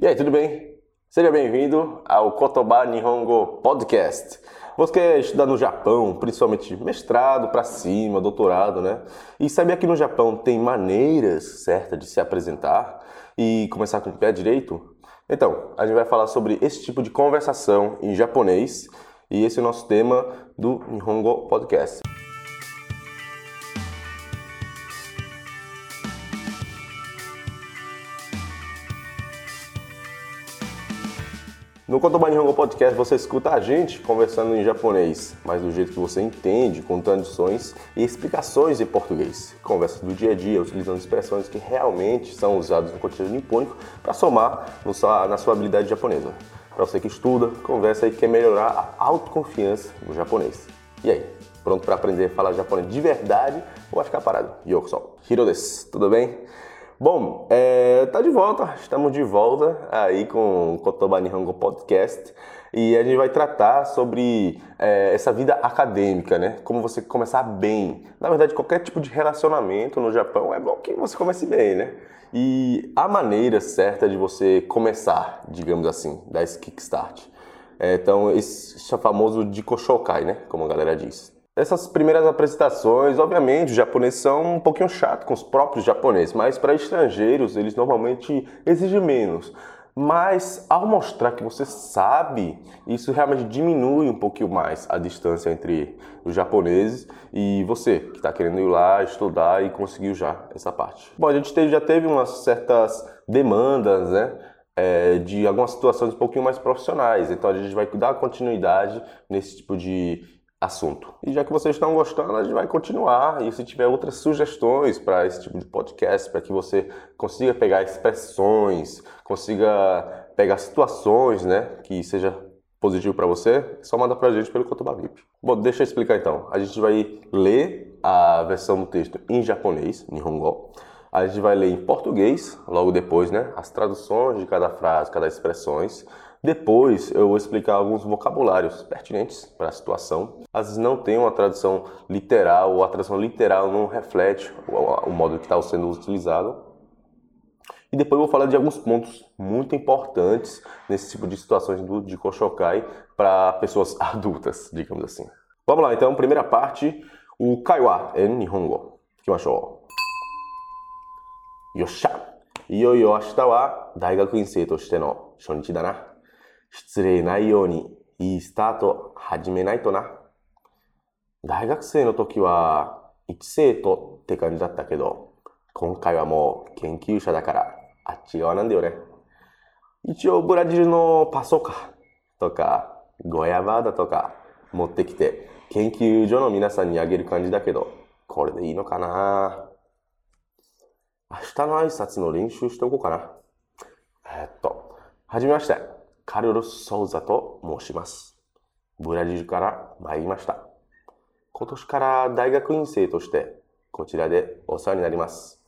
E aí, tudo bem? Seja bem-vindo ao Kotoba Nihongo Podcast. Você quer estudar no Japão, principalmente mestrado para cima, doutorado, né? E sabia que no Japão tem maneiras certas de se apresentar e começar com o pé direito? Então, a gente vai falar sobre esse tipo de conversação em japonês e esse é o nosso tema do Nihongo Podcast. No Kotoba Nihongo Podcast você escuta a gente conversando em japonês, mas do jeito que você entende, com traduções e explicações em português. Conversas do dia a dia, utilizando expressões que realmente são usadas no cotidiano nipônico para somar na sua habilidade japonesa. Para você que estuda, conversa e quer melhorar a autoconfiança no japonês. E aí, pronto para aprender a falar japonês de verdade ou vai ficar parado? Yokoso. Hiro desu, tudo bem? Bom, é, tá de volta, estamos de volta aí com o Kotoba Nihongo Podcast e a gente vai tratar sobre é, essa vida acadêmica, né? Como você começar bem. Na verdade, qualquer tipo de relacionamento no Japão é bom que você comece bem, né? E a maneira certa de você começar, digamos assim, esse kickstart. É, então, esse é famoso Dikoshokai, né? Como a galera diz. Essas primeiras apresentações, obviamente, os japoneses são um pouquinho chatos com os próprios japoneses, mas para estrangeiros eles normalmente exigem menos. Mas ao mostrar que você sabe, isso realmente diminui um pouquinho mais a distância entre os japoneses e você, que está querendo ir lá estudar e conseguiu já essa parte. Bom, a gente teve, já teve umas certas demandas, né? É, de algumas situações um pouquinho mais profissionais. Então a gente vai dar continuidade nesse tipo de assunto. E já que vocês estão gostando, a gente vai continuar. E se tiver outras sugestões para esse tipo de podcast, para que você consiga pegar expressões, consiga pegar situações, né, que seja positivo para você, só manda para a gente pelo Kotoba VIP. Bom, deixa eu explicar então. A gente vai ler a versão do texto em japonês, Nihongo. A gente vai ler em português, logo depois, né, as traduções de cada frase, cada expressões. Depois eu vou explicar alguns vocabulários pertinentes para a situação. Às vezes não tem uma tradução literal, ou a tradução literal não reflete o modo que está sendo utilizado. E depois eu vou falar de alguns pontos muito importantes nesse tipo de situações do, de Koshokai para pessoas adultas, digamos assim. Vamos lá, então, primeira parte, o Kaiwa en Nihongo. Kimashou. Yosha. Yo yo ashita wa daigaku in sei toshite no shonichi da na. 失礼ないようにいいスタート始めないとな。大学生の時は一生徒って感じだったけど、今回はもう研究者だからあっち側なんだよね。一応ブラジルのパソカとかゴヤバーダとか持ってきて研究所の皆さんにあげる感じだけど、これでいいのかな明日の挨拶の練習しておこうかな。えー、っと、はじめまして。カルロス・ソウザと申します。ブラジルから参りました。今年から大学院生としてこちらでお世話になります。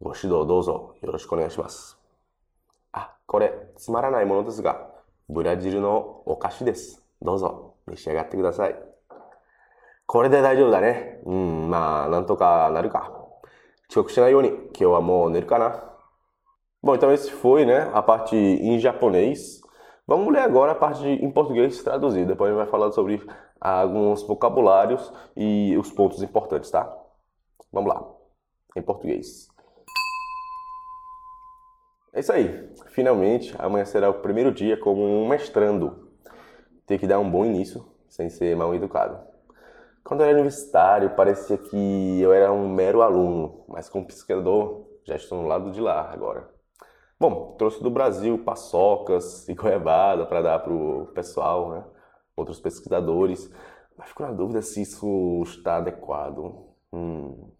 ご指導どうぞよろしくお願いします。あ、これつまらないものですが、ブラジルのお菓子です。どうぞ召し上がってください。これで大丈夫だね。うん、まあ、なんとかなるか。遅刻しないように今日はもう寝るかな。Bom, então esse foi, né, a parte em japonês Vamos ler agora a parte em português traduzida. Depois a gente vai falar sobre alguns vocabulários e os pontos importantes, tá? Vamos lá. Em português. É isso aí. Finalmente, amanhã será o primeiro dia como um mestrando. Tem que dar um bom início, sem ser mal educado. Quando eu era universitário, parecia que eu era um mero aluno, mas como pesquisador, já estou no lado de lá agora. Bom, trouxe do Brasil paçocas e goiabada para dar pro pessoal, né? Outros pesquisadores. Mas fico na dúvida se isso está adequado. Hum.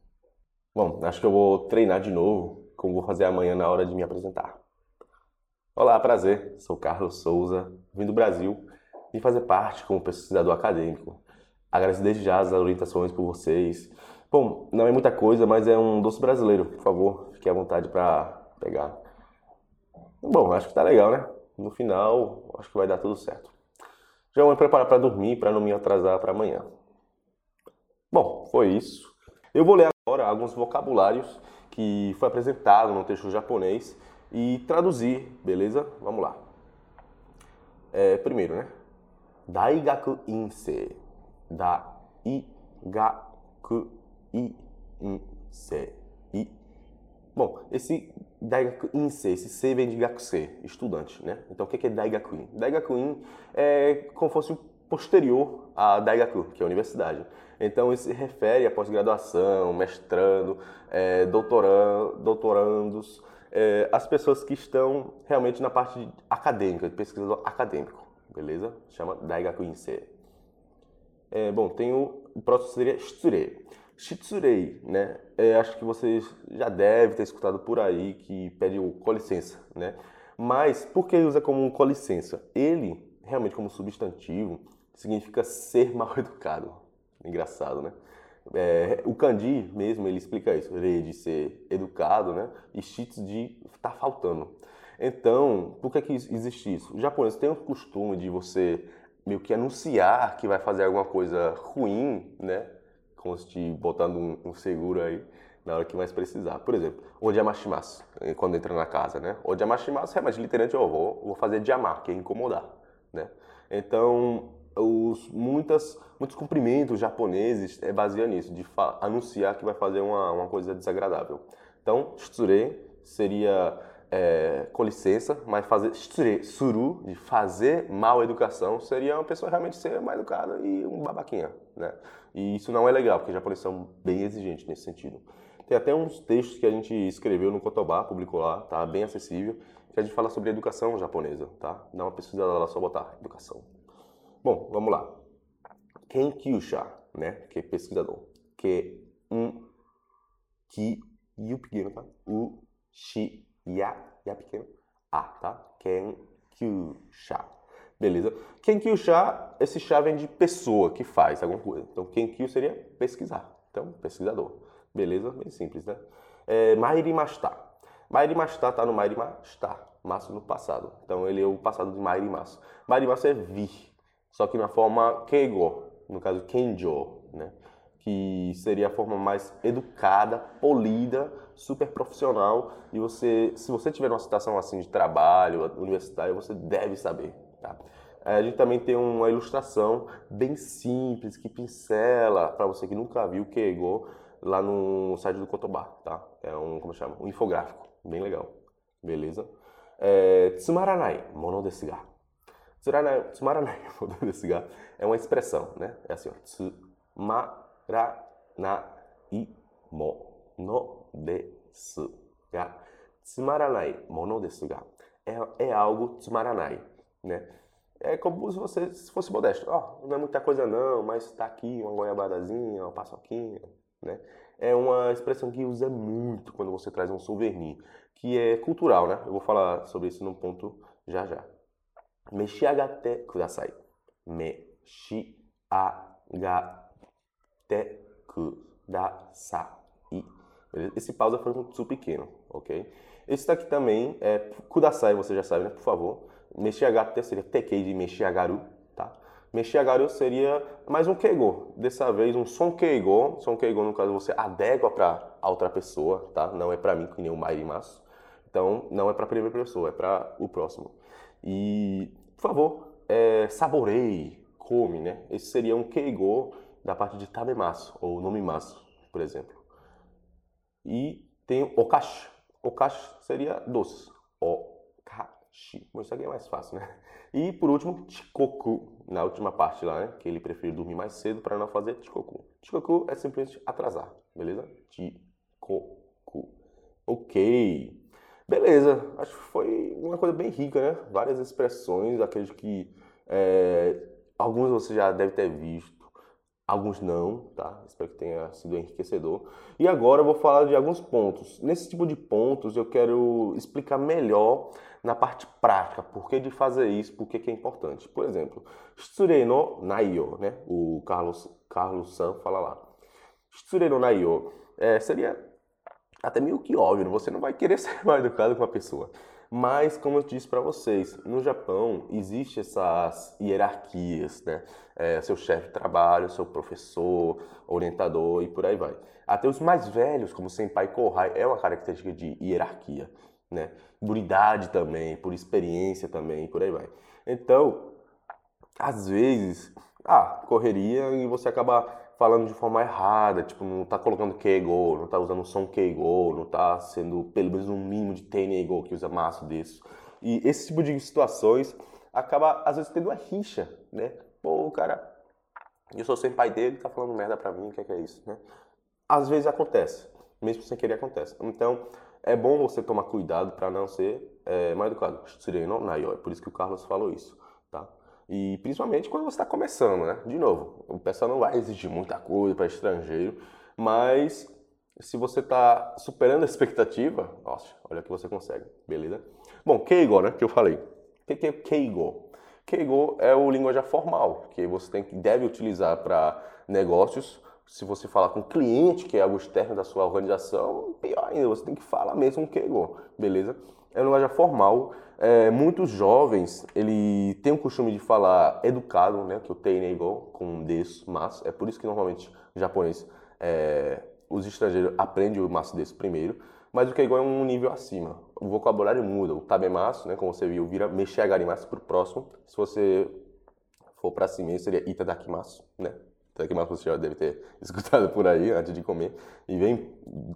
Bom, acho que eu vou treinar de novo, como vou fazer amanhã na hora de me apresentar. Olá, prazer. Sou Carlos Souza, vim do Brasil e fazer parte como pesquisador acadêmico. Agradeço desde já as orientações por vocês. Bom, não é muita coisa, mas é um doce brasileiro. Por favor, fique à vontade para pegar. Bom, acho que tá legal, né? No final, acho que vai dar tudo certo. Já vou me preparar para dormir, para não me atrasar para amanhã. Bom, foi isso. Eu vou ler agora alguns vocabulários que foi apresentado no texto japonês e traduzir, beleza? Vamos lá. É, primeiro, né? Daigaku insei. Daigaku insei. Bom, esse Daigaku insei, esse sei vem de gakusei, estudante, né? Então o que é Daigakuin? Daigakuin é como se fosse o posterior a Daigaku, que é a universidade. Então isso se refere a pós-graduação, mestrando, é, doutorando, doutorandos, é, as pessoas que estão realmente na parte acadêmica, de pesquisador acadêmico, beleza? Chama Daigaku Insei. É, bom, tem o, o próximo seria Shitsurei. Shitsurei, né? É, acho que vocês já devem ter escutado por aí que pede o com licença, né? Mas por que usa como com licença? Ele, realmente como substantivo, significa ser mal educado. Engraçado, né? É, o kanji mesmo, ele explica isso. Rei de ser educado, né? E shitsu de estar tá faltando. Então, por que, que existe isso? O japonês tem o costume de você meio que anunciar que vai fazer alguma coisa ruim, né? Como se botando um, um seguro aí na hora que mais precisar. Por exemplo, o Jamashimasu, eh, quando entra na casa, né? O Jamashimasu, realmente, literalmente, eu vou, vou fazer Jamar, que é incomodar, né? Então, os, muitas, muitos cumprimentos japoneses é baseado nisso, de anunciar que vai fazer uma, uma coisa desagradável. Então, shitsure seria é, com licença, mas fazer shitsure, suru, de fazer mal educação, seria uma pessoa realmente ser mal educada e um babaquinha, né? E isso não é legal, porque os japoneses são bem exigentes nesse sentido. Tem até uns textos que a gente escreveu no Kotobá, publicou lá, tá bem acessível, que a gente fala sobre educação japonesa, tá? Dá uma pesquisada lá, só botar educação. Bom, vamos lá. Kenkyusha, né? Que é pesquisador. Que um que e o pequeno, tá? O shi ya, ya pequeno, a, tá? Kenkyusha. Beleza? Kenkyusha, esse chá vem de pessoa que faz alguma coisa. Então, Kenkyu seria pesquisar. Então, pesquisador. Beleza? Bem simples, né? É, Mairimashita. Mairimashita tá no Mairimashita. Maço no passado. Então, ele é o passado de Mairimasu. Mairimasu é vir só que na forma keigo, no caso kenjo, né? que seria a forma mais educada, polida, super profissional. E você, se você tiver uma situação assim de trabalho, universitário, você deve saber. Tá? A gente também tem uma ilustração bem simples que pincela para você que nunca viu Keigo lá no site do Kotobá, tá? É um como chama, um infográfico, bem legal, beleza? É, tsumaranai mono desu ga. Tsuranai, tsumaranai desse ga é uma expressão, né? É assim, ó. Tsumaranai mono desu. Tsumaranai mono desu. É, é algo tsumaranai, né? É como se você fosse modesto. Ó, oh, não é muita coisa não, mas tá aqui uma goiabadazinha, uma paçoquinha, né? É uma expressão que usa muito quando você traz um souvenir, que é cultural, né? Eu vou falar sobre isso num ponto já já. Meshiagate kudasai. Meshiagate kudasai. Esse pausa foi um pouco pequeno, ok? Esse daqui também é kudasai, você já sabe, né? Por favor. Meshiagatte seria tekei de meshiagaru, tá? Meshiagaru seria mais um keigo. Dessa vez um son keigo. Keigo, no caso, você adequa para a outra pessoa, tá? Não é para mim, que nem o mairimasu. Então, não é para a primeira pessoa, é para o próximo. E, por favor, é, come, né? Esse seria um keigo da parte de tabemasu, ou nomimasu, por exemplo. E tem o okashi. Okashi seria doce. Okashi. Bom, isso aqui é mais fácil, né? E, por último, chikoku, na última parte lá, né? Que ele prefere dormir mais cedo para não fazer chikoku. Chikoku é simplesmente atrasar, beleza? Chikoku. Ok. Beleza, acho que foi uma coisa bem rica, né? Várias expressões, acredito que é, alguns você já deve ter visto, alguns não, tá? Espero que tenha sido enriquecedor. E agora eu vou falar de alguns pontos. Nesse tipo de pontos eu quero explicar melhor na parte prática, por que de fazer isso, por que, que é importante. Por exemplo, Shitsurei no Naiyo, né? O Carlos, Carlos San fala lá. Shitsurei no Naiyo é, seria até meio que óbvio, você não vai querer ser mal educado com uma pessoa. Mas, como eu disse para vocês, no Japão existe essas hierarquias, né? É, seu chefe de trabalho, seu professor, orientador e por aí vai. Até os mais velhos, como senpai kohai, é uma característica de hierarquia. Né? Por idade também, por experiência também, por aí vai. Então, às vezes, ah, correria e você acaba falando de forma errada, tipo, não tá colocando Keigo, não tá usando o som Keigo, não tá sendo pelo menos um mínimo de Teneigo que usa maço disso. E esse tipo de situações acaba, às vezes, tendo uma rixa, né? Pô, o cara, eu sou sem pai dele, tá falando merda pra mim, o que é, que é isso, né? Às vezes acontece, mesmo sem querer acontece. Então, é bom você tomar cuidado para não ser é, mal educado. É por isso que o Carlos falou isso, tá? E principalmente quando você está começando, né? De novo, o pessoal não vai exigir muita coisa para estrangeiro, mas se você está superando a expectativa, nossa, olha que você consegue, beleza? Bom, Keigo, né? Que eu falei. O que é Keigo? Keigo é o linguajar formal que você tem deve utilizar para negócios. Se você falar com cliente, que é algo externo da sua organização, pior ainda, você tem que falar mesmo Keigo, beleza? É uma linguagem formal. É, muitos jovens, ele tem o costume de falar educado, né? Que eu tenho igual com des, mas é por isso que normalmente japonês, é, os estrangeiros aprendem o mas desse primeiro. Mas o que é igual é um nível acima. O vocabulário muda. O tabemasu, né? Como você viu, vira mexegarimasu para o próximo. Se você for para cima, seria itadakimasu, né? Itadakimasu você já deve ter escutado por aí antes de comer. E vem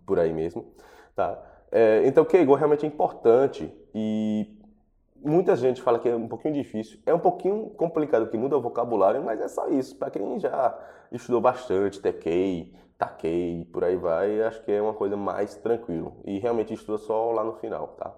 por aí mesmo, tá? É, então, Keigo realmente é importante e muita gente fala que é um pouquinho difícil. É um pouquinho complicado que muda o vocabulário, mas é só isso. Para quem já estudou bastante, Tekei, Takei, por aí vai, acho que é uma coisa mais tranquilo. E realmente estuda só lá no final, tá?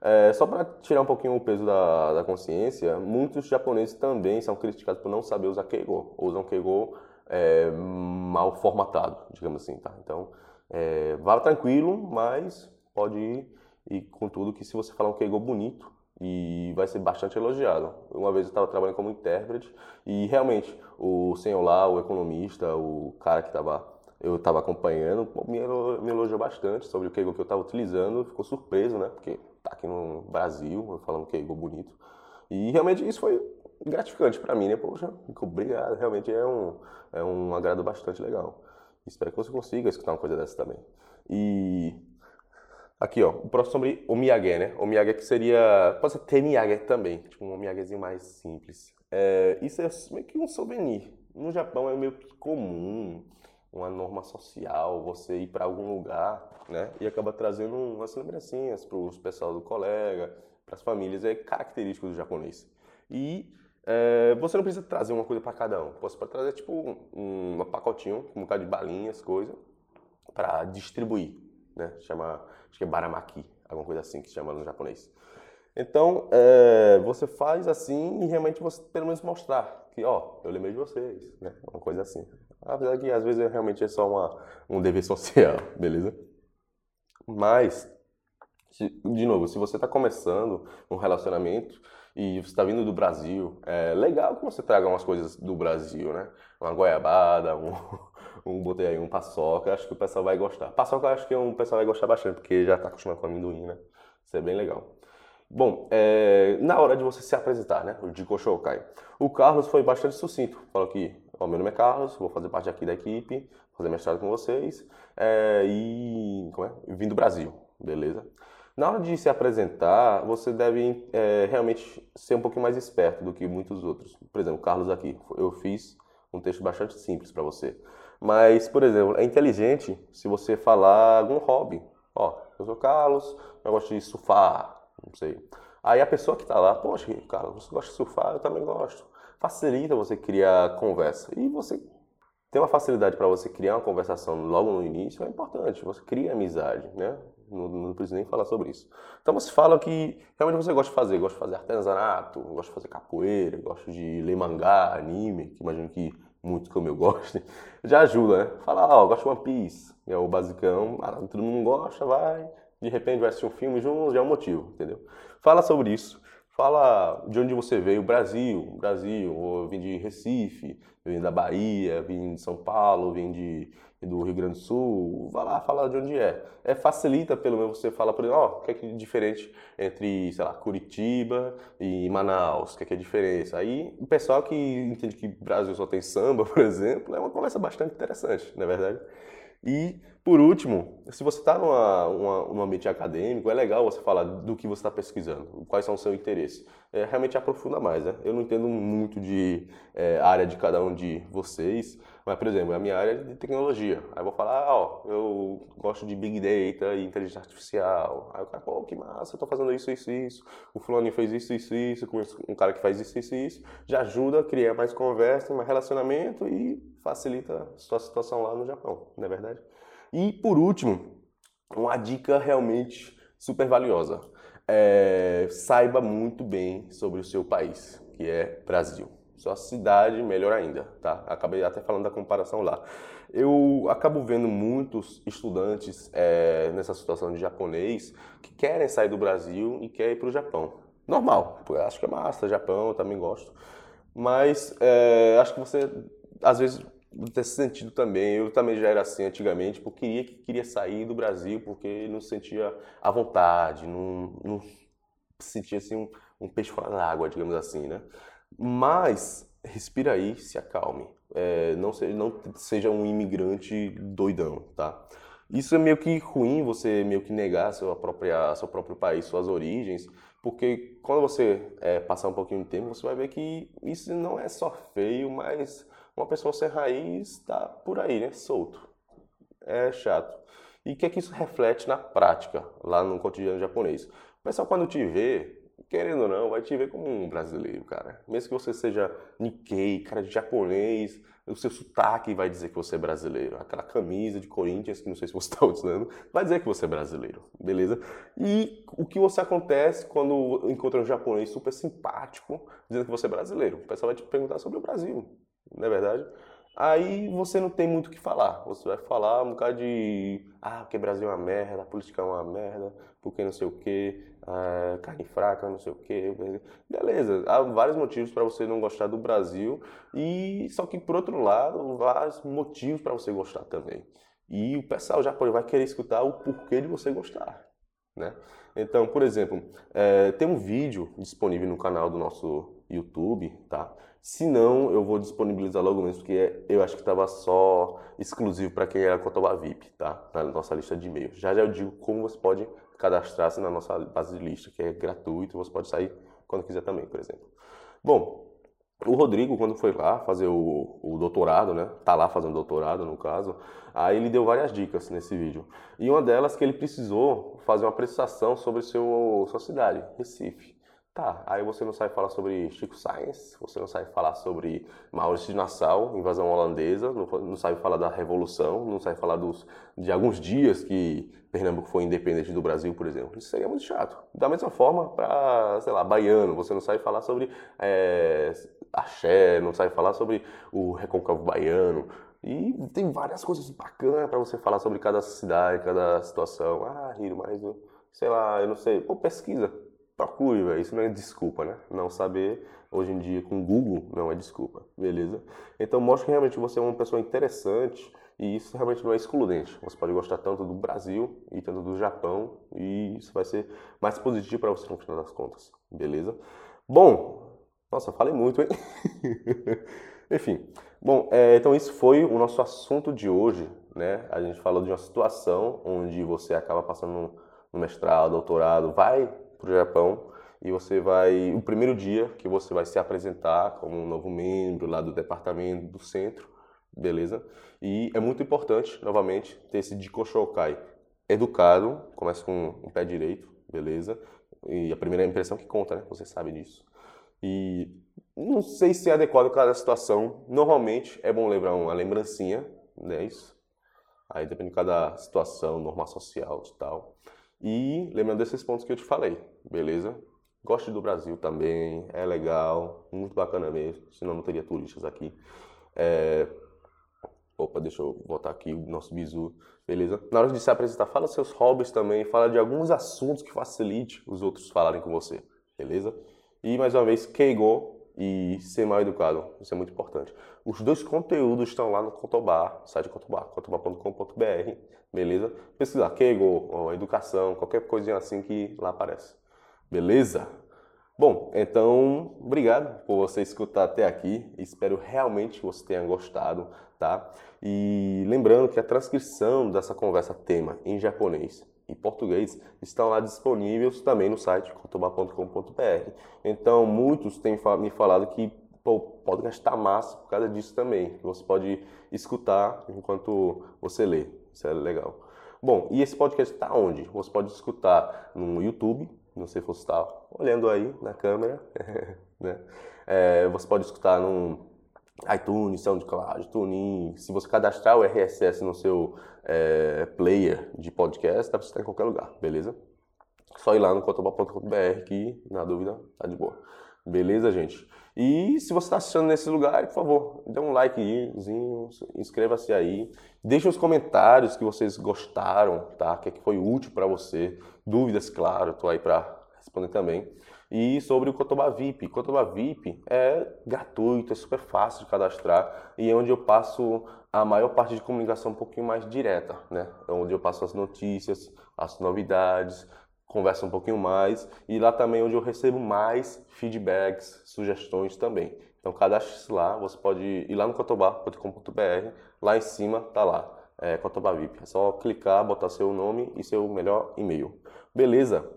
É, só para tirar um pouquinho o peso da, da, consciência, muitos japoneses também são criticados por não saber usar Keigo. Usam Keigo é, mal formatado, digamos assim, tá? Então, é, vá tranquilo, mas pode ir e com tudo que se você falar um Keigo bonito e vai ser bastante elogiado. Uma vez eu estava trabalhando como intérprete e realmente o senhor lá, o economista, o cara que estava eu estava acompanhando, me elogiou bastante sobre o Keigo que eu estava utilizando, ficou surpreso, né? Porque tá aqui no Brasil, falando Keigo bonito. E realmente isso foi gratificante para mim, né? Poxa, obrigado, realmente é um, é um agrado bastante legal. Espero que você consiga escutar uma coisa dessa também. E Aqui, ó, o próximo sobre o miyage, né? O miyage que seria, pode ser temiyage também, tipo um miyagezinho mais simples. É, isso é meio que um souvenir. No Japão é meio que comum, uma norma social, você ir para algum lugar, né? E acaba trazendo umas lembrancinhas para os pessoal do colega, para as famílias, é característico do japonês. E é, você não precisa trazer uma coisa para cada um. Você pode trazer tipo um, um pacotinho com um bocado de balinhas, coisa, para distribuir, né? Chama acho que é baramaki, alguma coisa assim que chama no japonês. Então, é, você faz assim e realmente você pelo menos mostrar que, ó, eu lembrei de vocês, né? Uma coisa assim. Apesar que às vezes realmente é só uma, um dever social, beleza? Mas, de novo, se você está começando um relacionamento e você está vindo do Brasil, é legal que você traga umas coisas do Brasil, né? Uma goiabada, um, um botei aí um paçoca, acho que o pessoal vai gostar. Paçoca acho que o pessoal vai gostar bastante, porque já está acostumado com amendoim, né? Isso é bem legal. Bom, é, na hora de você se apresentar, né, o Dico Shokai, o Carlos foi bastante sucinto. Falou que, ó, meu nome é Carlos, vou fazer parte aqui da equipe, fazer mestrado com vocês é, e como é? vim do Brasil, beleza? Na hora de se apresentar, você deve é, realmente ser um pouquinho mais esperto do que muitos outros. Por exemplo, Carlos aqui, eu fiz um texto bastante simples para você. Mas, por exemplo, é inteligente se você falar algum hobby. Ó, eu sou Carlos, eu gosto de surfar, não sei. Aí a pessoa que está lá, poxa, Carlos, você gosta de surfar? Eu também gosto. Facilita você criar conversa. E você tem uma facilidade para você criar uma conversação logo no início, é importante. Você cria amizade, né? Não, não preciso nem falar sobre isso. Então você fala que realmente você gosta de fazer. Gosta de fazer artesanato, gosta de fazer capoeira, gosta de ler mangá, anime, que imagino que muito como eu gosto, já ajuda, né? Falar, ó, oh, gosto de One Piece, é o basicão, ah, todo mundo gosta, vai, de repente vai assistir um filme junto, já é um motivo, entendeu? Fala sobre isso, fala de onde você veio, Brasil, Brasil, eu vim de Recife, vim da Bahia, vim de São Paulo, vim de do Rio Grande do Sul, vai lá, fala de onde é. É facilita pelo menos você falar, por exemplo, ó, oh, o que é que é diferente entre, sei lá, Curitiba e Manaus, o que é que é a diferença? Aí o pessoal que entende que Brasil só tem samba, por exemplo, é uma conversa bastante interessante, não é verdade? E, por último, se você está num ambiente acadêmico, é legal você falar do que você está pesquisando, quais são os seus interesses. É, realmente aprofunda mais, né? Eu não entendo muito de é, área de cada um de vocês, mas, por exemplo, a minha área é de tecnologia. Aí eu vou falar, ah, ó, eu gosto de Big Data e inteligência artificial. Aí o cara, pô, que massa, eu tô fazendo isso, isso, isso. O fulano fez isso, isso, isso. Um cara que faz isso, isso, isso. Já ajuda a criar mais conversa, mais relacionamento e facilita a sua situação lá no Japão, não é verdade? E, por último, uma dica realmente super valiosa. É, saiba muito bem sobre o seu país, que é Brasil sua cidade, melhor ainda, tá? Acabei até falando da comparação lá. Eu acabo vendo muitos estudantes é, nessa situação de japonês que querem sair do Brasil e querem ir para o Japão. Normal, acho que é massa, Japão, eu também gosto. Mas é, acho que você, às vezes, tem esse sentido também. Eu também já era assim antigamente, porque queria, queria sair do Brasil porque não sentia à vontade, não, não sentia assim um, um peixe fora d'água, digamos assim, né? Mas respira aí, se acalme. É, não, seja, não seja um imigrante doidão, tá? Isso é meio que ruim, você meio que negar seu, própria, seu próprio país, suas origens, porque quando você é, passar um pouquinho de tempo, você vai ver que isso não é só feio, mas uma pessoa sem raiz está por aí, né? Solto. É chato. E o que é que isso reflete na prática, lá no cotidiano japonês? O pessoal, quando te vê, querendo ou não, vai te ver como um brasileiro, cara. Mesmo que você seja Nikkei, cara de japonês, o seu sotaque vai dizer que você é brasileiro. Aquela camisa de Corinthians, que não sei se você está usando, vai dizer que você é brasileiro, beleza? E o que você acontece quando encontra um japonês super simpático, dizendo que você é brasileiro? O pessoal vai te perguntar sobre o Brasil, não é verdade? Aí você não tem muito o que falar. Você vai falar um bocado de. Ah, porque Brasil é uma merda, a política é uma merda, porque não sei o quê, ah, carne fraca, não sei o quê. Beleza, há vários motivos para você não gostar do Brasil, e só que por outro lado, vários motivos para você gostar também. E o pessoal já vai querer escutar o porquê de você gostar. Né? Então, por exemplo, é, tem um vídeo disponível no canal do nosso YouTube, tá? Se não, eu vou disponibilizar logo mesmo, porque eu acho que estava só exclusivo para quem era Cotoba VIP, tá? Na nossa lista de e-mails. Já já eu digo como você pode cadastrar-se na nossa base de lista, que é gratuito, você pode sair quando quiser também, por exemplo. Bom, o Rodrigo, quando foi lá fazer o, o, doutorado, né? Tá lá fazendo doutorado, no caso. Aí ele deu várias dicas nesse vídeo. E uma delas que ele precisou fazer uma apresentação sobre seu, sua cidade, Recife. Tá, aí você não sabe falar sobre Chico Sainz, você não sabe falar sobre Maurício de Nassau, invasão holandesa, não, sabe falar da Revolução, não sabe falar dos, de alguns dias que Pernambuco foi independente do Brasil, por exemplo. Isso seria muito chato. Da mesma forma, para, sei lá, baiano, você não sabe falar sobre é, axé, não sabe falar sobre o recôncavo baiano. E tem várias coisas bacanas para você falar sobre cada cidade, cada situação. Ah, Riro, mas sei lá, eu não sei. Pô, pesquisa procure, velho. Isso não é desculpa, né? Não saber, hoje em dia, com Google, não é desculpa, beleza? Então, mostre que realmente você é uma pessoa interessante e isso realmente não é excludente. Você pode gostar tanto do Brasil e tanto do Japão e isso vai ser mais positivo para você no final das contas, beleza? Bom, nossa, falei muito, hein? Enfim, bom, é, então isso foi o nosso assunto de hoje, né? A gente falou de uma situação onde você acaba passando no mestrado, doutorado, vai para o Japão e você vai. O primeiro dia que você vai se apresentar como um novo membro lá do departamento, do centro, beleza? E é muito importante, novamente, ter esse Dikoshokai educado, começa com o pé direito, beleza? E a primeira impressão que conta, né? Você sabe disso. E não sei se é adequado para cada situação. Normalmente é bom lembrar uma lembrancinha, né? Isso. Aí depende de cada situação, norma social e tal. E lembrando desses pontos que eu te falei, beleza? Goste do Brasil também, é legal, muito bacana mesmo, senão não teria turistas aqui. É... Opa, deixa eu botar aqui o nosso bizu, beleza? Na hora de se apresentar, fala seus hobbies também, fala de alguns assuntos que facilite os outros falarem com você, beleza? E mais uma vez, Keigo e ser mal educado, isso é muito importante. Os dois conteúdos estão lá no Cotobar, site Cotobar, cotobar.com.br, beleza? Pesquisar Kegel, educação, qualquer coisinha assim que lá aparece. Beleza? Bom, então, obrigado por você escutar até aqui. Espero realmente que você tenha gostado, tá? E lembrando que a transcrição dessa conversa tema em japonês e português estão lá disponíveis também no site kotoba.com.br. Então, muitos têm me falado que pô, está massa por causa disso também, que você pode escutar enquanto você lê. Isso é legal. Bom, e esse podcast está onde? Você pode escutar no YouTube, não sei se você está olhando aí na câmera, né? É, você pode escutar no iTunes, SoundCloud, TuneIn. Se você cadastrar o RSS no seu é, player de podcast, para estar em qualquer lugar, beleza? Só ir lá no cotoba.com.br que, na dúvida, tá de boa. Beleza, gente? E se você está assistindo nesse lugar, por favor, dê um likezinho, inscreva-se aí. Deixe os comentários que vocês gostaram, tá? O que, é que foi útil para você. Dúvidas, claro, tô aí para responder também. E sobre o Cotoba VIP. Cotoba VIP é gratuito, é super fácil de cadastrar e é onde eu passo a maior parte de comunicação um pouquinho mais direta, né? É onde eu passo as notícias, as novidades, conversa um pouquinho mais e lá também é onde eu recebo mais feedbacks, sugestões também. Então cadastre-se lá, você pode ir lá no cotobar.com.br, lá em cima tá lá, é, Cotobar VIP. É só clicar, botar seu nome e seu melhor e-mail. Beleza?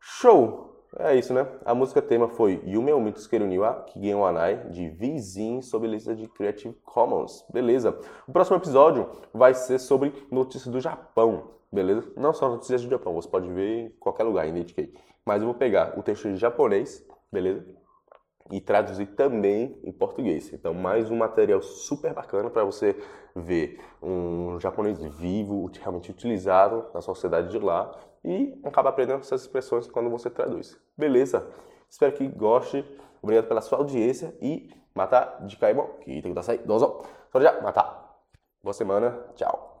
Show! É isso, né? A música tema foi Yume o Mito Niwa Kigen Wanai, de Vizin, sob lista de Creative Commons. Beleza. O próximo episódio vai ser sobre notícias do Japão beleza? Não só notícias do Japão, você pode ver em qualquer lugar, em NHK. Mas eu vou pegar o texto em japonês, beleza? E traduzir também em português. Então, mais um material super bacana para você ver um japonês vivo, realmente utilizado na sociedade de lá e acaba aprendendo essas expressões quando você traduz. Beleza? Espero que goste. Obrigado pela sua audiência e mata de caimão. Que tem que dar sair. Dozo. Só já, mata. Boa semana. Tchau.